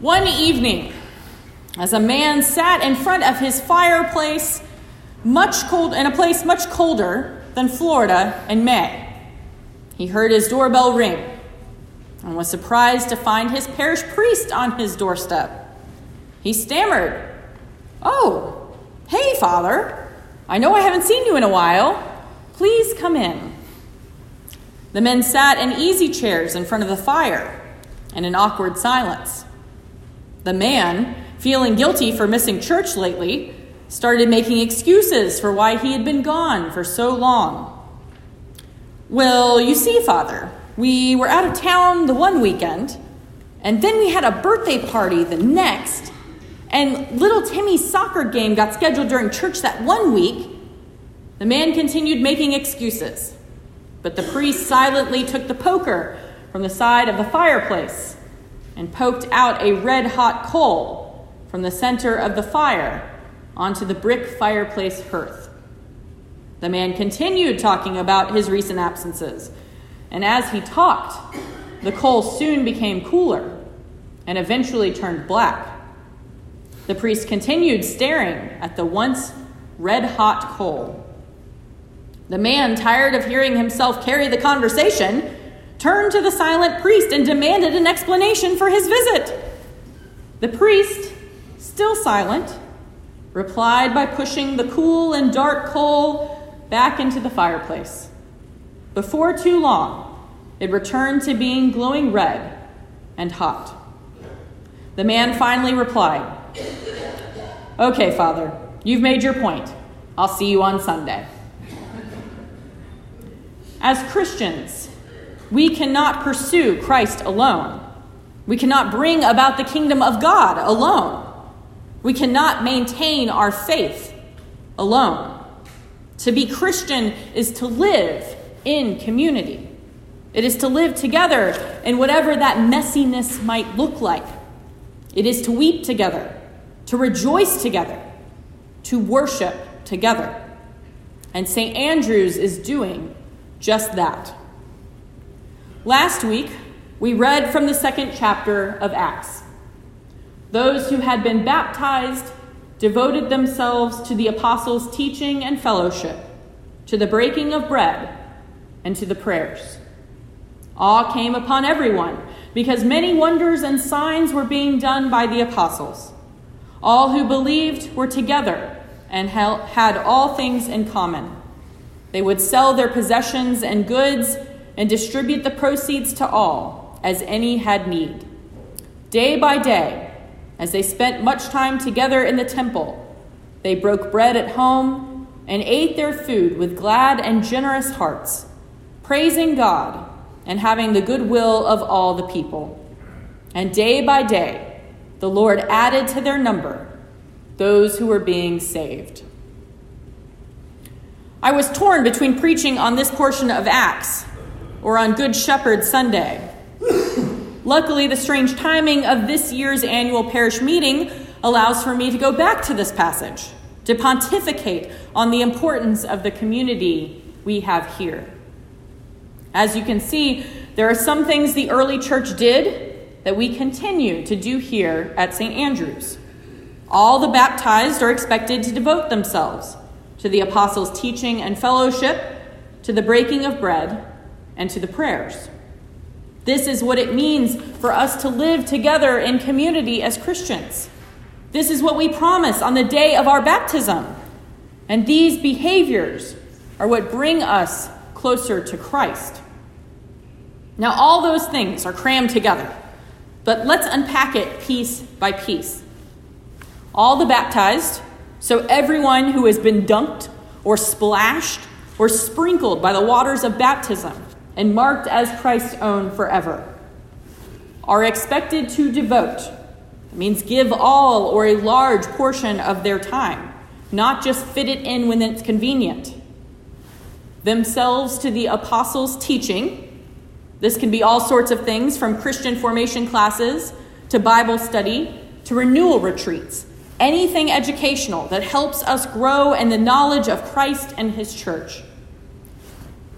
One evening, as a man sat in front of his fireplace, much cold in a place much colder than Florida in May, he heard his doorbell ring and was surprised to find his parish priest on his doorstep. He stammered, "Oh, hey, Father. I know I haven't seen you in a while. Please come in." The men sat in easy chairs in front of the fire in an awkward silence. The man, feeling guilty for missing church lately, started making excuses for why he had been gone for so long. Well, you see, Father, we were out of town the one weekend, and then we had a birthday party the next, and little Timmy's soccer game got scheduled during church that one week. The man continued making excuses, but the priest silently took the poker from the side of the fireplace and poked out a red hot coal from the center of the fire onto the brick fireplace hearth. The man continued talking about his recent absences, and as he talked, the coal soon became cooler and eventually turned black. The priest continued staring at the once red hot coal. The man, tired of hearing himself carry the conversation, turned to the silent priest and demanded an explanation for his visit. The priest, still silent, replied by pushing the cool and dark coal back into the fireplace. Before too long, it returned to being glowing red and hot. The man finally replied, Okay, Father, you've made your point. I'll see you on Sunday. As Christians, we cannot pursue Christ alone. We cannot bring about the kingdom of God alone. We cannot maintain our faith alone. To be Christian is to live in community. It is to live together in whatever that messiness might look like. It is to weep together, to rejoice together, to worship together. And St. Andrew's is doing just that. Last week, we read from the second chapter of Acts. Those who had been baptized devoted themselves to the apostles' teaching and fellowship, to the breaking of bread, and to the prayers. Awe came upon everyone because many wonders and signs were being done by the apostles. All who believed were together and had all things in common. They would sell their possessions and goods and distribute the proceeds to all as any had need. Day by day, as they spent much time together in the temple, they broke bread at home and ate their food with glad and generous hearts, praising God and having the goodwill of all the people. And day by day, the Lord added to their number those who were being saved. I was torn between preaching on this portion of Acts or on Good Shepherd Sunday. Luckily, the strange timing of this year's annual parish meeting allows for me to go back to this passage to pontificate on the importance of the community we have here. As you can see, there are some things the early church did that we continue to do here at St. Andrew's. All the baptized are expected to devote themselves to the apostles' teaching and fellowship, to the breaking of bread, and to the prayers. This is what it means for us to live together in community as Christians. This is what we promise on the day of our baptism. And these behaviors are what bring us closer to Christ. Now, all those things are crammed together, but let's unpack it piece by piece. All the baptized, so everyone who has been dunked or splashed or sprinkled by the waters of baptism and marked as Christ's own forever, are expected to devote, means give all or a large portion of their time, not just fit it in when it's convenient, themselves to the apostles' teaching. This can be all sorts of things from Christian formation classes to Bible study to renewal retreats, anything educational that helps us grow in the knowledge of Christ and His church.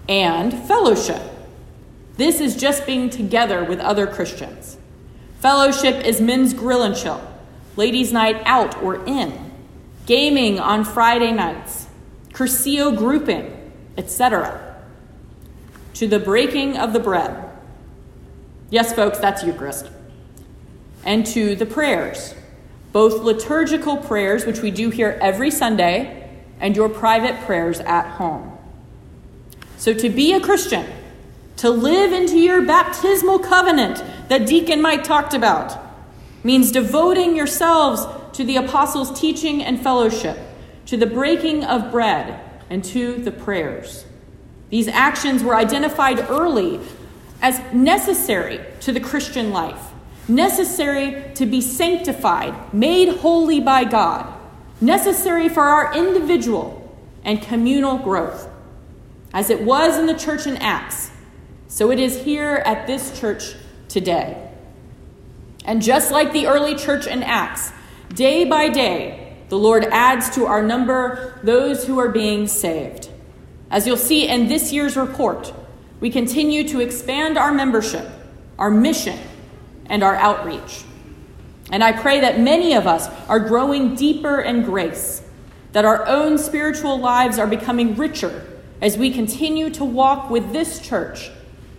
And fellowship. This is just being together with other Christians. Fellowship is men's grill and chill, ladies' night out or in, gaming on Friday nights, Cursillo grouping, etc. To the breaking of the bread. Yes, folks, that's Eucharist. And to the prayers, both liturgical prayers, which we do here every Sunday, and your private prayers at home. So, to be a Christian, to live into your baptismal covenant that Deacon Mike talked about, means devoting yourselves to the apostles' teaching and fellowship, to the breaking of bread, and to the prayers. These actions were identified early as necessary to the Christian life necessary to be sanctified, made holy by God, necessary for our individual and communal growth. As it was in the church in Acts, so it is here at this church today. And just like the early church in Acts, day by day, the Lord adds to our number those who are being saved. As you'll see in this year's report, we continue to expand our membership, our mission, and our outreach. And I pray that many of us are growing deeper in grace, that our own spiritual lives are becoming richer as we continue to walk with this church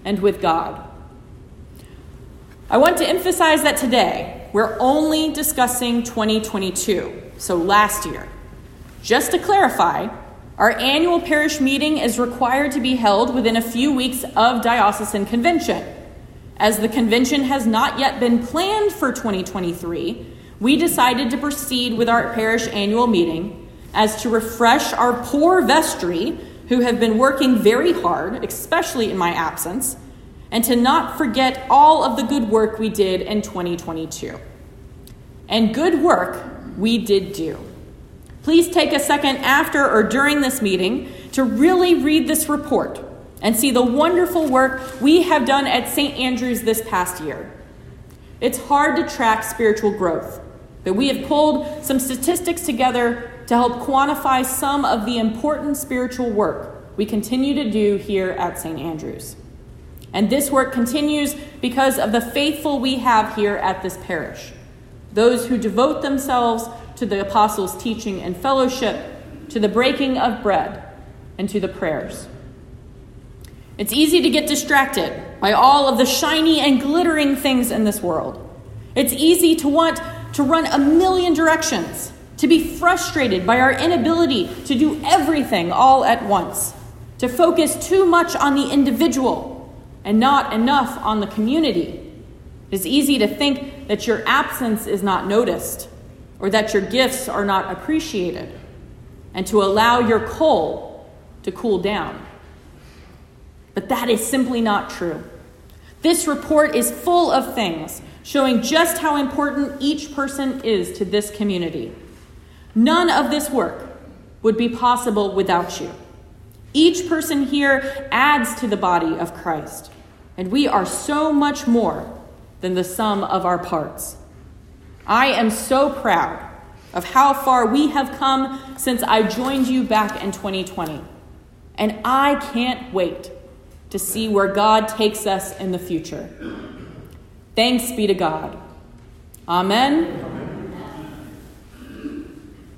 and with God. I want to emphasize that today we're only discussing 2022, so last year. Just to clarify, our annual parish meeting is required to be held within a few weeks of diocesan convention. As the convention has not yet been planned for 2023, we decided to proceed with our parish annual meeting as to refresh our poor vestry who have been working very hard, especially in my absence, and to not forget all of the good work we did in 2022. And good work we did do. Please take a second after or during this meeting to really read this report and see the wonderful work we have done at St. Andrews this past year. It's hard to track spiritual growth, but we have pulled some statistics together to help quantify some of the important spiritual work we continue to do here at St. Andrews. And this work continues because of the faithful we have here at this parish, those who devote themselves to the apostles' teaching and fellowship, to the breaking of bread, and to the prayers. It's easy to get distracted by all of the shiny and glittering things in this world. It's easy to want to run a million directions, to be frustrated by our inability to do everything all at once, to focus too much on the individual and not enough on the community. It's easy to think that your absence is not noticed or that your gifts are not appreciated, and to allow your coal to cool down. But that is simply not true. This report is full of things showing just how important each person is to this community. None of this work would be possible without you. Each person here adds to the body of Christ, and we are so much more than the sum of our parts. I am so proud of how far we have come since I joined you back in 2020, and I can't wait to see where God takes us in the future. Thanks be to God. Amen.